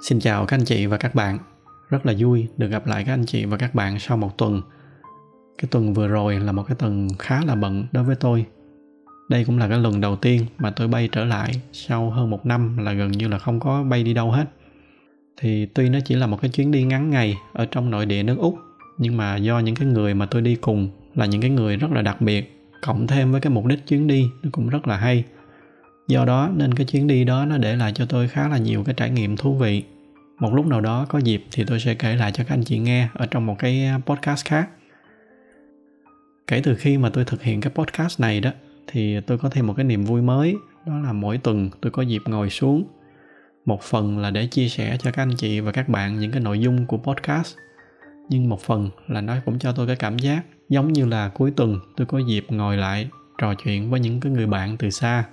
Xin chào các anh chị và các bạn. Rất là vui được gặp lại các anh chị và các bạn sau một tuần. Cái tuần vừa rồi là một cái tuần khá là bận đối với tôi. Đây cũng là cái lần đầu tiên mà tôi bay trở lại sau hơn một năm là gần như là không có bay đi đâu hết. Thì tuy nó chỉ là một cái chuyến đi ngắn ngày ở trong nội địa nước Úc, nhưng mà do những cái người mà tôi đi cùng là những cái người rất là đặc biệt, cộng thêm với cái mục đích chuyến đi nó cũng rất là hay do đó, nên cái chuyến đi đó nó để lại cho tôi khá là nhiều cái trải nghiệm thú vị. Một lúc nào đó có dịp thì tôi sẽ kể lại cho các anh chị nghe ở trong một cái à, podcast khác. Kể từ khi mà tôi thực hiện cái podcast này đó, thì tôi có thêm một cái niềm vui mới, đó là mỗi tuần tôi có dịp ngồi xuống. Một phần là để chia sẻ cho các anh chị và các bạn những cái nội dung của podcast, nhưng một phần là nó cũng cho tôi cái cảm giác giống như là cuối tuần tôi có dịp ngồi lại trò chuyện với những cái người bạn từ xa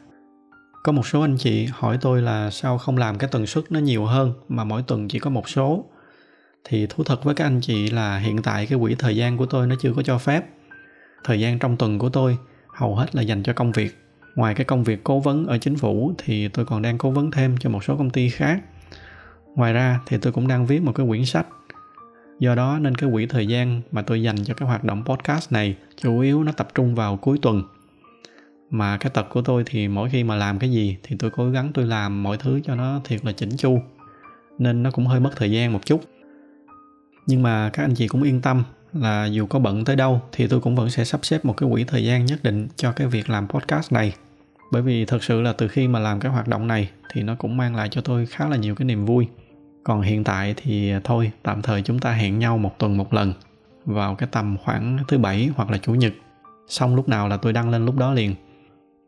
có một số anh chị hỏi tôi là sao không làm cái tần suất nó nhiều hơn mà mỗi tuần chỉ có một số. Thì thú thật với các anh chị là hiện tại cái quỹ thời gian của tôi nó chưa có cho phép. Thời gian trong tuần của tôi hầu hết là dành cho công việc. Ngoài cái công việc cố vấn ở chính phủ thì tôi còn đang cố vấn thêm cho một số công ty khác. Ngoài ra thì tôi cũng đang viết một cái quyển sách. Do đó nên cái quỹ thời gian mà tôi dành cho cái hoạt động podcast này chủ yếu nó tập trung vào cuối tuần mà cái tật của tôi thì mỗi khi mà làm cái gì thì tôi cố gắng tôi làm mọi thứ cho nó thiệt là chỉnh chu, nên nó cũng hơi mất thời gian một chút. Nhưng mà các anh chị cũng yên tâm là dù có bận tới đâu thì tôi cũng vẫn sẽ sắp xếp một cái quỹ thời gian nhất định cho cái việc làm podcast này. Bởi vì thật sự là từ khi mà làm cái hoạt động này thì nó cũng mang lại cho tôi khá là nhiều cái niềm vui. Còn hiện tại thì thôi, tạm thời chúng ta hẹn nhau một tuần một lần vào cái tầm khoảng thứ bảy hoặc là chủ nhật. Xong lúc nào là tôi đăng lên lúc đó liền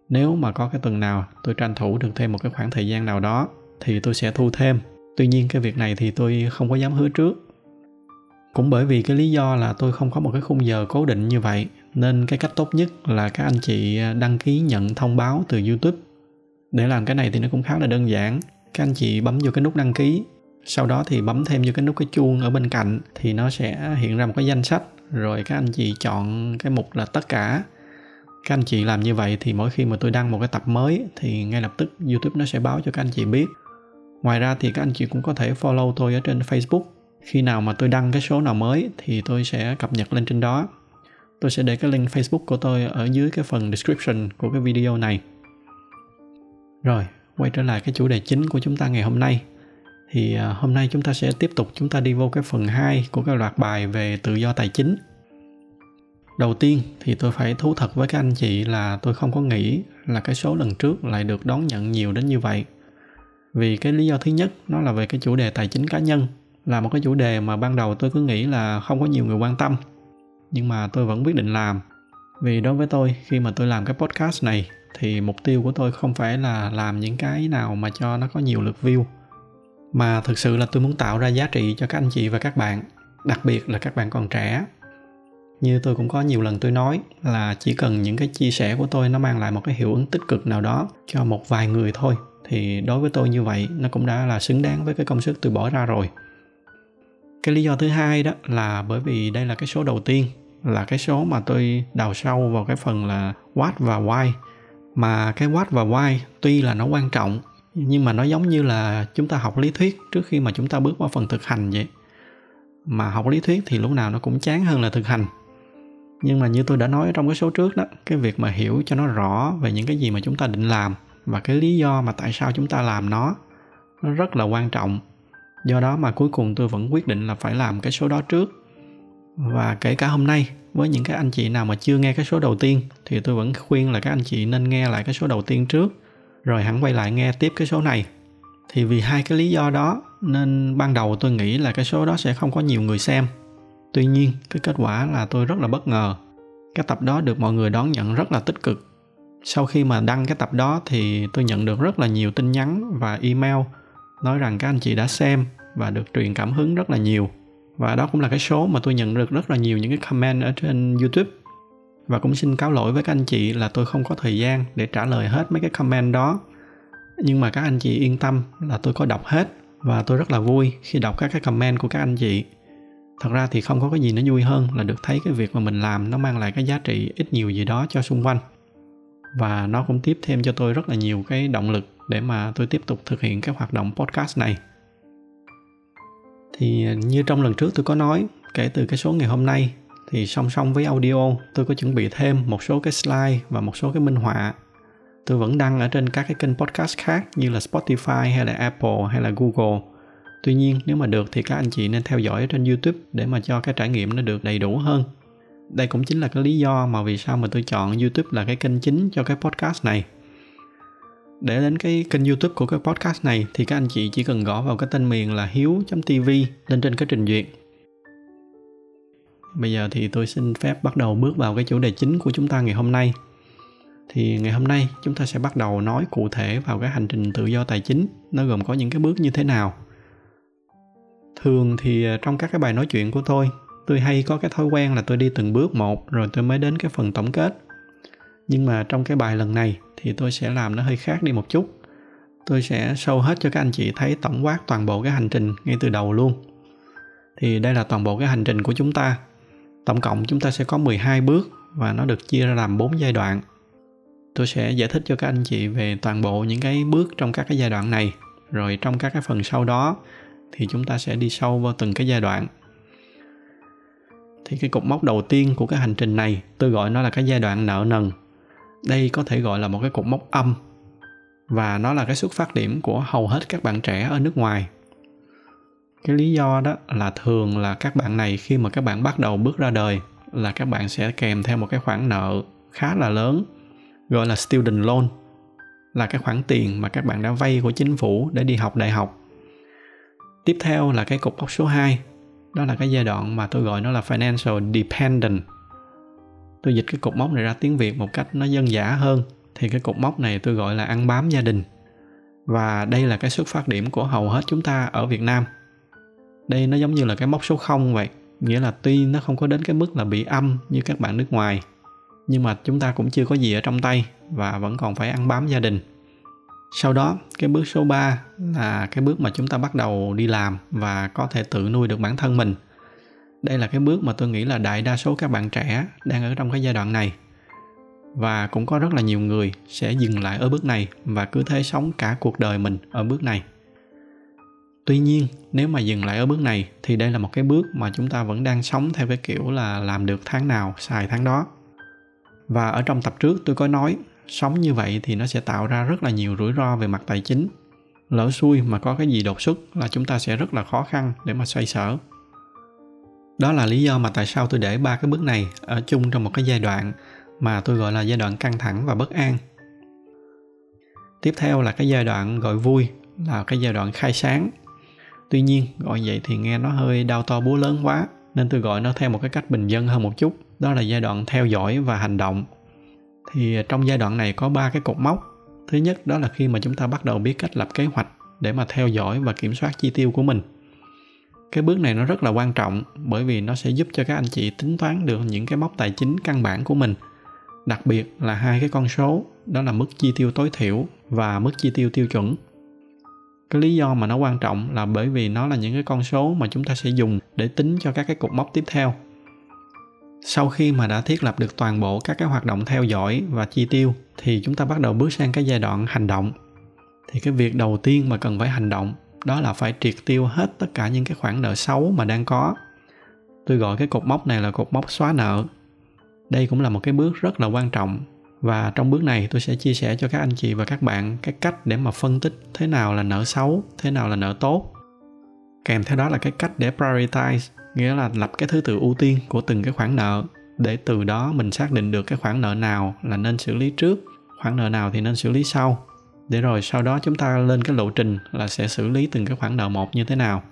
nếu mà có cái tuần nào tôi tranh thủ được thêm một cái khoảng thời gian nào đó, thì tôi sẽ thu thêm. Tuy nhiên cái việc này thì tôi không có dám hứa trước. Cũng bởi vì cái lý do là tôi không có một cái khung giờ cố định như vậy, nên cái cách tốt nhất là các anh chị đăng ký nhận thông báo từ youtube. Để làm cái này thì nó cũng khá là đơn giản. Các anh chị bấm vô cái nút đăng ký, sau đó thì bấm thêm vô cái nút cái chuông ở bên cạnh thì nó sẽ hiện ra một cái danh sách. Rồi các anh chị chọn cái mục là tất cả các anh chị làm như vậy thì mỗi khi mà tôi đăng một cái tập mới thì ngay lập tức youtube nó sẽ báo cho các anh chị biết. Ngoài ra thì các anh chị cũng có thể follow tôi ở trên facebook. Khi nào mà tôi đăng cái số nào mới thì tôi sẽ cập nhật lên trên đó. Tôi sẽ để cái link facebook của tôi ở dưới cái phần description của cái video này. Rồi, quay trở lại cái chủ đề chính của chúng ta ngày hôm nay. Thì à, hôm nay chúng ta sẽ tiếp tục chúng ta đi vô cái phần 2 của cái loạt bài về tự do tài chính đầu tiên thì tôi phải thú thật với các anh chị là tôi không có nghĩ là cái số lần trước lại được đón nhận nhiều đến như vậy. Vì cái lý do thứ nhất nó là về cái chủ đề tài chính cá nhân, là một cái chủ đề mà ban đầu tôi cứ nghĩ là không có nhiều người quan tâm, nhưng mà tôi vẫn quyết định làm. Vì đối với tôi, khi mà tôi làm cái podcast này thì mục tiêu của tôi không phải là làm những cái nào mà cho nó có nhiều lượt view, mà thực sự là tôi muốn tạo ra giá trị cho các anh chị và các bạn, đặc biệt là các bạn còn trẻ như tôi cũng có nhiều lần tôi nói là chỉ cần những cái chia sẻ của tôi nó mang lại một cái hiệu ứng tích cực nào đó cho một vài người thôi, thì đối với tôi như vậy nó cũng đã là xứng đáng với cái công sức tôi bỏ ra rồi. Cái lý do thứ hai đó là bởi vì đây là cái số đầu tiên, là cái số mà tôi đào sâu vào cái phần là what và why. Mà cái what và why tuy là nó quan trọng, nhưng mà nó giống như là chúng ta học lý thuyết trước khi mà chúng ta bước vào phần thực hành vậy. Mà học lý thuyết thì lúc nào nó cũng chán hơn là thực hành nhưng mà như tôi đã nói trong cái số trước đó, cái việc mà hiểu cho nó rõ về những cái gì mà chúng ta định làm và cái lý do mà tại sao chúng ta làm nó nó rất là quan trọng. Do đó mà cuối cùng tôi vẫn quyết định là phải làm cái số đó trước. Và kể cả hôm nay, với những cái anh chị nào mà chưa nghe cái số đầu tiên, thì tôi vẫn khuyên là các anh chị nên nghe lại cái số đầu tiên trước, rồi hẳn quay lại nghe tiếp cái số này. Thì vì hai cái lý do đó, nên ban đầu tôi nghĩ là cái số đó sẽ không có nhiều người xem. Tuy nhiên, cái kết quả là tôi rất là bất ngờ cái tập đó được mọi người đón nhận rất là tích cực. Sau khi mà đăng cái tập đó thì tôi nhận được rất là nhiều tin nhắn và email nói rằng các anh chị đã xem và được truyền cảm hứng rất là nhiều. Và đó cũng là cái số mà tôi nhận được rất là nhiều những cái comment ở trên youtube. Và cũng xin cáo lỗi với các anh chị là tôi không có thời gian để trả lời hết mấy cái comment đó. Nhưng mà các anh chị yên tâm là tôi có đọc hết và tôi rất là vui khi đọc các cái comment của các anh chị thật ra thì không có cái gì nó vui hơn là được thấy cái việc mà mình làm nó mang lại cái giá trị ít nhiều gì đó cho xung quanh. Và nó cũng tiếp thêm cho tôi rất là nhiều cái động lực để mà tôi tiếp tục thực hiện cái hoạt động podcast này. Thì như trong lần trước tôi có nói, kể từ cái số ngày hôm nay, thì song song với audio, tôi có chuẩn bị thêm một số cái slide và một số cái minh họa. Tôi vẫn đăng ở trên các cái kênh podcast khác như là Spotify hay là Apple hay là Google tuy nhiên, nếu mà được thì các anh chị nên theo dõi ở trên YouTube để mà cho cái trải nghiệm nó được đầy đủ hơn. Đây cũng chính là cái lý do mà vì sao mà tôi chọn YouTube là cái kênh chính cho cái podcast này. Để đến cái kênh youtube của cái podcast này thì các anh chị chỉ cần gõ vào cái tên miền là hiếu.tv lên trên cái trình duyệt. Bây giờ thì tôi xin phép bắt đầu bước vào cái chủ đề chính của chúng ta ngày hôm nay. Thì ngày hôm nay chúng ta sẽ bắt đầu nói cụ thể vào cái hành trình tự do tài chính, nó gồm có những cái bước như thế nào thường thì à, trong các cái bài nói chuyện của tôi tôi hay có cái thói quen là tôi đi từng bước một rồi tôi mới đến cái phần tổng kết. Nhưng mà trong cái bài lần này thì tôi sẽ làm nó hơi khác đi một chút. Tôi sẽ sâu hết cho các anh chị thấy tổng quát toàn bộ cái hành trình ngay từ đầu luôn. Thì đây là toàn bộ cái hành trình của chúng ta. Tổng cộng chúng ta sẽ có 12 bước và nó được chia ra làm 4 giai đoạn. Tôi sẽ giải thích cho các anh chị về toàn bộ những cái bước trong các cái giai đoạn này, rồi trong các cái phần sau đó thì chúng ta sẽ đi sâu vào từng cái giai đoạn. Thì cái cột mốc đầu tiên của cái hành trình này, tôi gọi nó là cái giai đoạn nợ nần. Đây có thể gọi là một cái cột mốc âm, và nó là cái xuất phát điểm của hầu hết các bạn trẻ ở nước ngoài. Cái lý do đó là thường là các bạn này khi mà các bạn bắt đầu bước ra đời là các bạn sẽ kèm theo một cái khoản nợ khá là lớn, gọi là student loan, là cái khoản tiền mà các bạn đã vay của chính phủ để đi học đại học tiếp theo là cái cục mốc số 2 đó là cái giai đoạn mà tôi gọi nó là financial dependent. Tôi dịch cái cục mốc này ra tiếng việt một cách nó dân dã hơn, thì cái cục mốc này tôi gọi là ăn bám gia đình. Và đây là cái xuất phát điểm của hầu hết chúng ta ở việt nam. Đây nó giống như là cái mốc số 0 vậy, nghĩa là tuy nó không có đến cái mức là bị âm như các bạn nước ngoài, nhưng mà chúng ta cũng chưa có gì ở trong tay và vẫn còn phải ăn bám gia đình sau đó, cái bước số 3 là cái bước mà chúng ta bắt đầu đi làm và có thể tự nuôi được bản thân mình. Đây là cái bước mà tôi nghĩ là đại đa số các bạn trẻ đang ở trong cái giai đoạn này. Và cũng có rất là nhiều người sẽ dừng lại ở bước này và cứ thế sống cả cuộc đời mình ở bước này. Tuy nhiên, nếu mà dừng lại ở bước này thì đây là một cái bước mà chúng ta vẫn đang sống theo cái kiểu là làm được tháng nào, xài tháng đó. Và ở trong tập trước tôi có nói sống như vậy thì nó sẽ tạo ra rất là nhiều rủi ro về mặt tài chính. Lỡ xui mà có cái gì đột xuất là chúng ta sẽ rất là khó khăn để mà xoay sở. Đó là lý do mà tại sao tôi để ba cái bước này ở chung trong một cái giai đoạn mà tôi gọi là giai đoạn căng thẳng và bất an. Tiếp theo là cái giai đoạn gọi vui, là cái giai đoạn khai sáng. Tuy nhiên, gọi vậy thì nghe nó hơi đau to búa lớn quá, nên tôi gọi nó theo một cái cách bình dân hơn một chút. Đó là giai đoạn theo dõi và hành động thì trong giai đoạn này có ba cái cột mốc. Thứ nhất đó là khi mà chúng ta bắt đầu biết cách lập kế hoạch để mà theo dõi và kiểm soát chi tiêu của mình. Cái bước này nó rất là quan trọng bởi vì nó sẽ giúp cho các anh chị tính toán được những cái mốc tài chính căn bản của mình. Đặc biệt là hai cái con số, đó là mức chi tiêu tối thiểu và mức chi tiêu tiêu chuẩn. Cái lý do mà nó quan trọng là bởi vì nó là những cái con số mà chúng ta sẽ dùng để tính cho các cái cột mốc tiếp theo sau khi mà đã thiết lập được toàn bộ các cái hoạt động theo dõi và chi tiêu, thì chúng ta bắt đầu bước sang cái giai đoạn hành động. Thì cái việc đầu tiên mà cần phải hành động, đó là phải triệt tiêu hết tất cả những cái khoản nợ xấu mà đang có. Tôi gọi cái cột mốc này là cột mốc xóa nợ. Đây cũng là một cái bước rất là quan trọng. Và trong bước này, tôi sẽ chia sẻ cho các anh chị và các bạn cái cách để mà phân tích thế nào là nợ xấu, thế nào là nợ tốt. Kèm theo đó là cái cách để prioritize nghĩa là lập cái thứ tự ưu tiên của từng cái khoản nợ. Để từ đó mình xác định được cái khoản nợ nào là nên xử lý trước, khoản nợ nào thì nên xử lý sau. Để rồi sau đó chúng ta lên cái lộ trình là sẽ xử lý từng cái khoản nợ một như thế nào.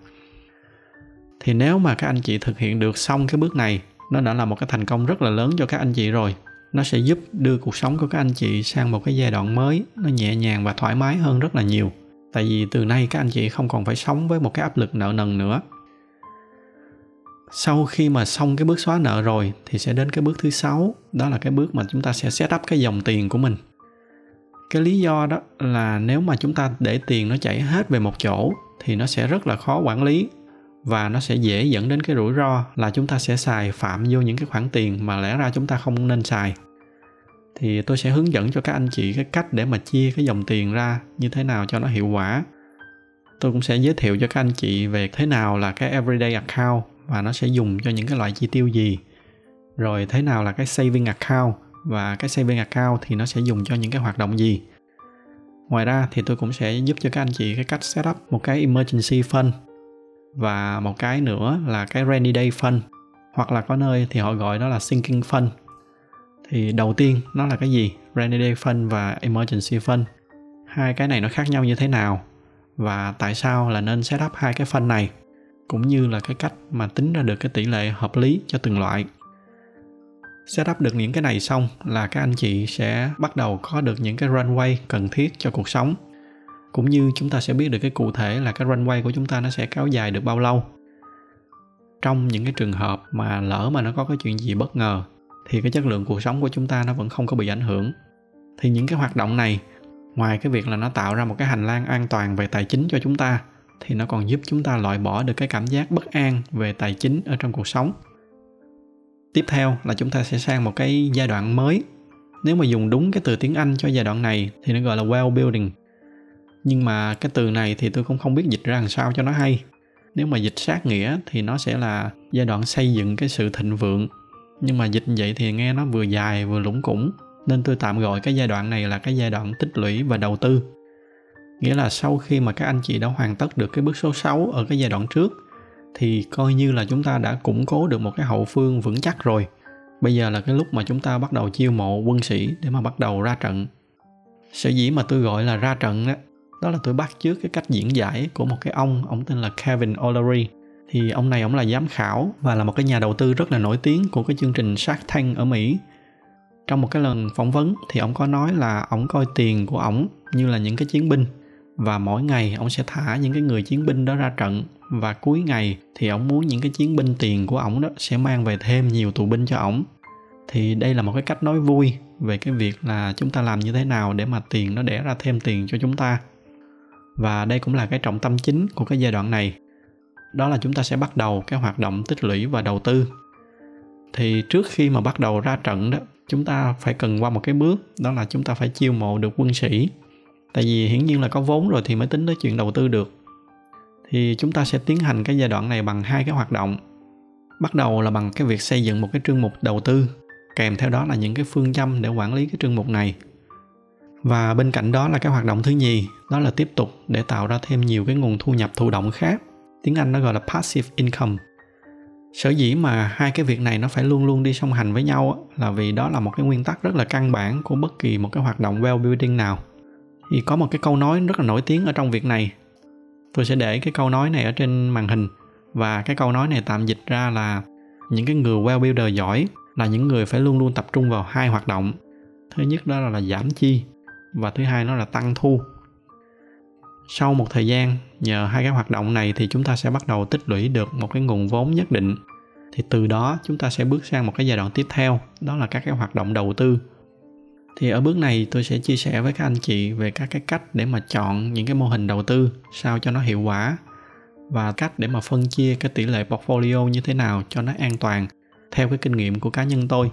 Thì nếu mà các anh chị thực hiện được xong cái bước này, nó đã là một cái thành công rất là lớn cho các anh chị rồi. Nó sẽ giúp đưa cuộc sống của các anh chị sang một cái giai đoạn mới, nó nhẹ nhàng và thoải mái hơn rất là nhiều. Tại vì từ nay các anh chị không còn phải sống với một cái áp lực nợ nần nữa sau khi mà xong cái bước xóa nợ rồi thì sẽ đến cái bước thứ sáu. Đó là cái bước mà chúng ta sẽ set up cái dòng tiền của mình. Cái lý do đó là nếu mà chúng ta để tiền nó chảy hết về một chỗ thì nó sẽ rất là khó quản lý và nó sẽ dễ dẫn đến cái rủi ro là chúng ta sẽ xài phạm vô những cái khoản tiền mà lẽ ra chúng ta không nên xài. Thì tôi sẽ hướng dẫn cho các anh chị cái cách để mà chia cái dòng tiền ra như thế nào cho nó hiệu quả. Tôi cũng sẽ giới thiệu cho các anh chị về thế nào là cái everyday account và nó sẽ dùng cho những cái loại chi tiêu gì. Rồi thế nào là cái saving account và cái saving account thì nó sẽ dùng cho những cái hoạt động gì? Ngoài ra thì tôi cũng sẽ giúp cho các anh chị cái cách setup một cái emergency fund và một cái nữa là cái rainy day fund, hoặc là có nơi thì họ gọi nó là sinking fund. Thì đầu tiên nó là cái gì? Rainy day fund và emergency fund. Hai cái này nó khác nhau như thế nào? Và tại sao là nên setup hai cái fund này? Cũng như là cái cách mà tính ra được cái tỷ lệ hợp lý cho từng loại. Setup được những cái này xong là các anh chị sẽ bắt đầu có được những cái runway cần thiết cho cuộc sống. Cũng như chúng ta sẽ biết được cái cụ thể là cái runway của chúng ta nó sẽ kéo dài được bao lâu. Trong những cái trường hợp mà lỡ mà nó có cái chuyện gì bất ngờ, thì cái chất lượng cuộc sống của chúng ta nó vẫn không có bị ảnh hưởng. Thì những cái hoạt động này, ngoài cái việc là nó tạo ra một cái hành lang an toàn về tài chính cho chúng ta thì nó còn giúp chúng ta loại bỏ được cái cảm giác bất an về tài chính ở trong cuộc sống. Tiếp theo là chúng ta sẽ sang một cái giai đoạn mới. Nếu mà dùng đúng cái từ tiếng anh cho giai đoạn này thì nó gọi là well building. Nhưng mà cái từ này thì tôi cũng không biết dịch ra làm sao cho nó hay. Nếu mà dịch sát nghĩa thì nó sẽ là giai đoạn xây dựng cái sự thịnh vượng. Nhưng mà dịch vậy thì nghe nó vừa dài vừa lủng củng. Nên tôi tạm gọi cái giai đoạn này là cái giai đoạn tích lũy và đầu tư nghĩa là sau khi mà các anh chị đã hoàn tất được cái bước số 6 ở cái giai đoạn trước, thì coi như là chúng ta đã củng cố được một cái hậu phương vững chắc rồi. Bây giờ là cái lúc mà chúng ta bắt đầu chiêu mộ quân sĩ để mà bắt đầu ra trận. Sở dĩ mà tôi gọi là ra trận đó đó là tôi bắt trước cái cách diễn giải của một cái ông ông tên là Kevin O'Leary. Thì ông này ông là giám khảo và là một cái nhà đầu tư rất là nổi tiếng của cái chương trình Shark Tank ở Mỹ. Trong một cái lần phỏng vấn thì ông có nói là ông coi tiền của ông như là những cái chiến binh và mỗi ngày ông sẽ thả những cái người chiến binh đó ra trận. Và cuối ngày thì ông muốn những cái chiến binh tiền của ổng đó sẽ mang về thêm nhiều tù binh cho ổng thì đây là một cái cách nói vui về cái việc là chúng ta làm như thế nào để mà tiền nó đẻ ra thêm tiền cho chúng ta. Và đây cũng là cái trọng tâm chính của cái giai đoạn này. Đó là chúng ta sẽ bắt đầu cái hoạt động tích lũy và đầu tư. Thì trước khi mà bắt đầu ra trận đó, chúng ta phải cần qua một cái bước, đó là chúng ta phải chiêu mộ được quân sĩ tại vì hiển nhiên là có vốn rồi thì mới tính tới chuyện đầu tư được. Thì chúng ta sẽ tiến hành cái giai đoạn này bằng hai cái hoạt động. Bắt đầu là bằng cái việc xây dựng một cái chương mục đầu tư, kèm theo đó là những cái phương châm để quản lý cái chương mục này. Và bên cạnh đó là cái hoạt động thứ nhì, đó là tiếp tục để tạo ra thêm nhiều cái nguồn thu nhập thụ động khác. Tiếng anh nó gọi là passive income. Sở dĩ mà hai cái việc này nó phải luôn luôn đi song hành với nhau là vì đó là một cái nguyên tắc rất là căn bản của bất kỳ một cái hoạt động well building nào thì có một cái câu nói rất là nổi tiếng ở trong việc này. Tôi sẽ để cái câu nói này ở trên màn hình. Và cái câu nói này tạm dịch ra là những cái người well builder giỏi là những người phải luôn luôn tập trung vào hai hoạt động. Thứ nhất đó là giảm chi và thứ hai nó là tăng thu. Sau một thời gian, nhờ hai cái hoạt động này thì chúng ta sẽ bắt đầu tích lũy được một cái nguồn vốn nhất định. Thì từ đó chúng ta sẽ bước sang một cái giai đoạn tiếp theo, đó là các cái hoạt động đầu tư thì ở bước này tôi sẽ chia sẻ với các anh chị về các cái cách để mà chọn những cái mô hình đầu tư sao cho nó hiệu quả và cách để mà phân chia cái tỷ lệ portfolio như thế nào cho nó an toàn theo cái kinh nghiệm của cá nhân tôi.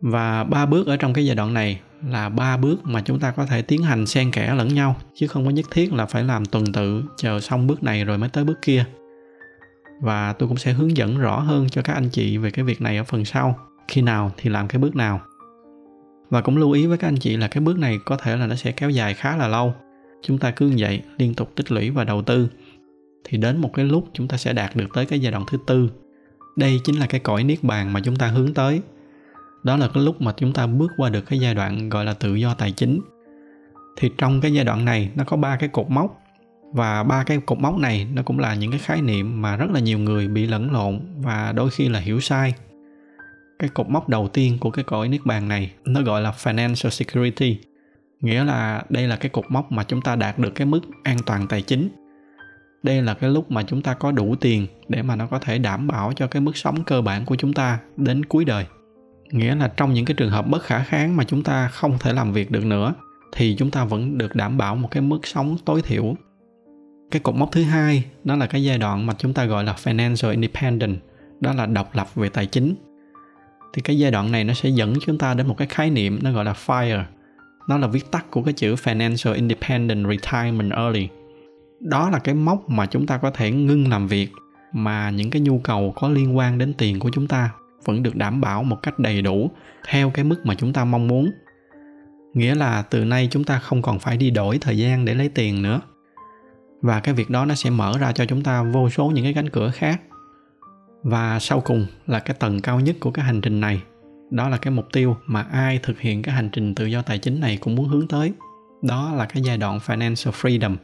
Và ba bước ở trong cái giai đoạn này là ba bước mà chúng ta có thể tiến hành xen kẽ lẫn nhau, chứ không có nhất thiết là phải làm tuần tự chờ xong bước này rồi mới tới bước kia. Và tôi cũng sẽ hướng dẫn rõ hơn cho các anh chị về cái việc này ở phần sau. Khi nào thì làm cái bước nào và cũng lưu ý với các anh chị là cái bước này có thể là nó sẽ kéo dài khá là lâu. Chúng ta cứ như vậy liên tục tích lũy và đầu tư. Thì đến một cái lúc chúng ta sẽ đạt được tới cái giai đoạn thứ tư. Đây chính là cái cõi niết bàn mà chúng ta hướng tới. Đó là cái lúc mà chúng ta bước qua được cái giai đoạn gọi là tự do tài chính. Thì trong cái giai đoạn này, nó có ba cái cột mốc. Và ba cái cột mốc này nó cũng là những cái khái niệm mà rất là nhiều người bị lẫn lộn và đôi khi là hiểu sai cái cột mốc đầu tiên của cái cõi niết bàn này, nó gọi là financial security. Nghĩa là đây là cái cột mốc mà chúng ta đạt được cái mức an toàn tài chính. Đây là cái lúc mà chúng ta có đủ tiền để mà nó có thể đảm bảo cho cái mức sống cơ bản của chúng ta đến cuối đời. Nghĩa là trong những cái trường hợp bất khả kháng mà chúng ta không thể làm việc được nữa, thì chúng ta vẫn được đảm bảo một cái mức sống tối thiểu. Cái cột mốc thứ hai, đó là cái giai đoạn mà chúng ta gọi là financial independent đó là độc lập về tài chính thì cái giai đoạn này nó sẽ dẫn chúng ta đến một cái khái niệm nó gọi là FIRE. Nó là viết tắt của cái chữ Financial Independent Retirement Early. Đó là cái mốc mà chúng ta có thể ngưng làm việc mà những cái nhu cầu có liên quan đến tiền của chúng ta vẫn được đảm bảo một cách đầy đủ theo cái mức mà chúng ta mong muốn. Nghĩa là từ nay chúng ta không còn phải đi đổi thời gian để lấy tiền nữa. Và cái việc đó nó sẽ mở ra cho chúng ta vô số những cái cánh cửa khác và sau cùng là cái tầng cao nhất của cái hành trình này. Đó là cái mục tiêu mà ai thực hiện cái hành trình tự do tài chính này cũng muốn hướng tới. Đó là cái giai đoạn financial freedom.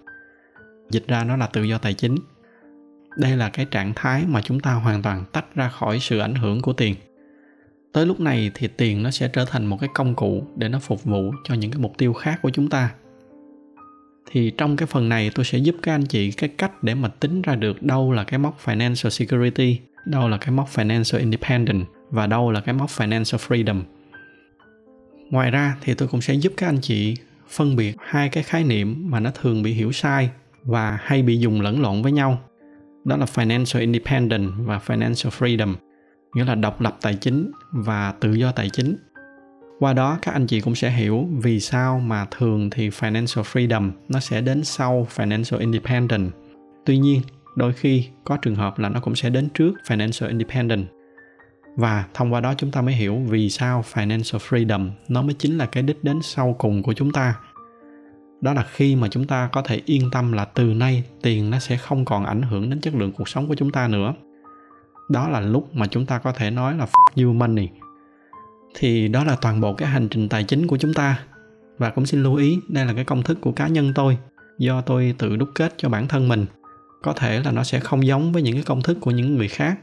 Dịch ra nó là tự do tài chính. Đây là cái trạng thái mà chúng ta hoàn toàn tách ra khỏi sự ảnh hưởng của tiền. Tới lúc này thì tiền nó sẽ trở thành một cái công cụ để nó phục vụ cho những cái mục tiêu khác của chúng ta. Thì trong cái phần này tôi sẽ giúp các anh chị cái cách để mà tính ra được đâu là cái mốc financial security đâu là cái mốc financial independent và đâu là cái mốc financial freedom? Ngoài ra thì tôi cũng sẽ giúp các anh chị phân biệt hai cái khái niệm mà nó thường bị hiểu sai và hay bị dùng lẫn lộn với nhau. Đó là financial independent và financial freedom, nghĩa là độc lập tài chính và tự do tài chính. Qua đó, các anh chị cũng sẽ hiểu vì sao mà thường thì financial freedom nó sẽ đến sau financial independent tuy nhiên đôi khi có trường hợp là nó cũng sẽ đến trước financial independent và thông qua đó chúng ta mới hiểu vì sao financial freedom nó mới chính là cái đích đến sau cùng của chúng ta. Đó là khi mà chúng ta có thể yên tâm là từ nay tiền nó sẽ không còn ảnh hưởng đến chất lượng cuộc sống của chúng ta nữa. Đó là lúc mà chúng ta có thể nói là fuck you money. Thì đó là toàn bộ cái hành trình tài chính của chúng ta. Và cũng xin lưu ý, đây là cái công thức của cá nhân tôi. Do tôi tự đúc kết cho bản thân mình có thể là nó sẽ không giống với những cái công thức của những người khác.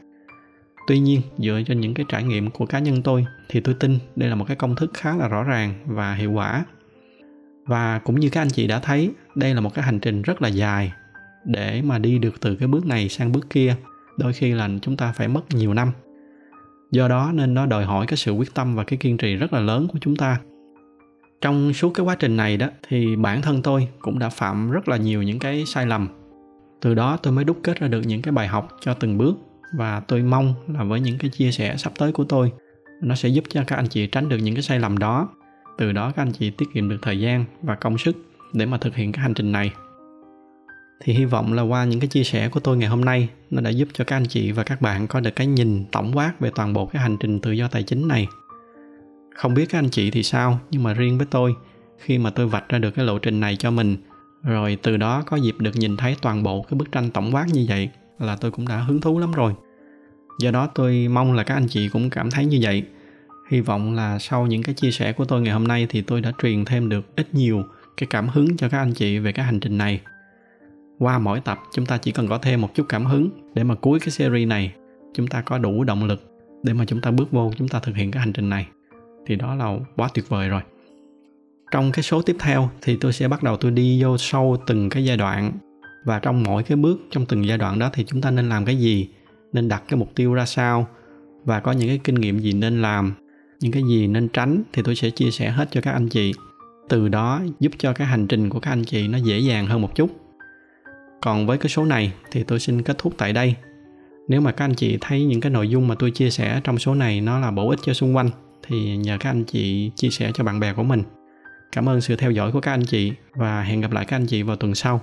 Tuy nhiên, dựa trên những cái trải nghiệm của cá nhân tôi, thì tôi tin đây là một cái công thức khá là rõ ràng và hiệu quả. Và cũng như các anh chị đã thấy, đây là một cái hành trình rất là dài để mà đi được từ cái bước này sang bước kia. Đôi khi là chúng ta phải mất nhiều năm. Do đó nên nó đòi hỏi cái sự quyết tâm và cái kiên trì rất là lớn của chúng ta. Trong suốt cái quá trình này đó, thì bản thân tôi cũng đã phạm rất là nhiều những cái sai lầm từ đó tôi mới đúc kết ra được những cái bài học cho từng bước. Và tôi mong là với những cái chia sẻ sắp tới của tôi, nó sẽ giúp cho các anh chị tránh được những cái sai lầm đó. Từ đó các anh chị tiết kiệm được thời gian và công sức để mà thực hiện cái hành trình này. Thì hy vọng là qua những cái chia sẻ của tôi ngày hôm nay, nó đã giúp cho các anh chị và các bạn có được cái nhìn tổng quát về toàn bộ cái hành trình tự do tài chính này. Không biết các anh chị thì sao, nhưng mà riêng với tôi, khi mà tôi vạch ra được cái lộ trình này cho mình rồi từ đó có dịp được nhìn thấy toàn bộ cái bức tranh tổng quát như vậy là tôi cũng đã hứng thú lắm rồi. Do đó tôi mong là các anh chị cũng cảm thấy như vậy. Hy vọng là sau những cái chia sẻ của tôi ngày hôm nay thì tôi đã truyền thêm được ít nhiều cái cảm hứng cho các anh chị về cái hành trình này. Qua mỗi tập, chúng ta chỉ cần có thêm một chút cảm hứng để mà cuối cái series này chúng ta có đủ động lực để mà chúng ta bước vô, chúng ta thực hiện cái hành trình này. Thì đó là quá tuyệt vời rồi trong cái số tiếp theo thì tôi sẽ bắt đầu tôi đi vô sâu từng cái giai đoạn. Và trong mỗi cái bước trong từng giai đoạn đó thì chúng ta nên làm cái gì? Nên đặt cái mục tiêu ra sao? Và có những cái kinh nghiệm gì nên làm? Những cái gì nên tránh thì tôi sẽ chia sẻ hết cho các anh chị. Từ đó giúp cho cái hành trình của các anh chị nó dễ dàng hơn một chút. Còn với cái số này thì tôi xin kết thúc tại đây. Nếu mà các anh chị thấy những cái nội dung mà tôi chia sẻ trong số này nó là bổ ích cho xung quanh, thì nhờ các anh chị chia sẻ cho bạn bè của mình cảm ơn sự theo dõi của các anh chị và hẹn gặp lại các anh chị vào tuần sau.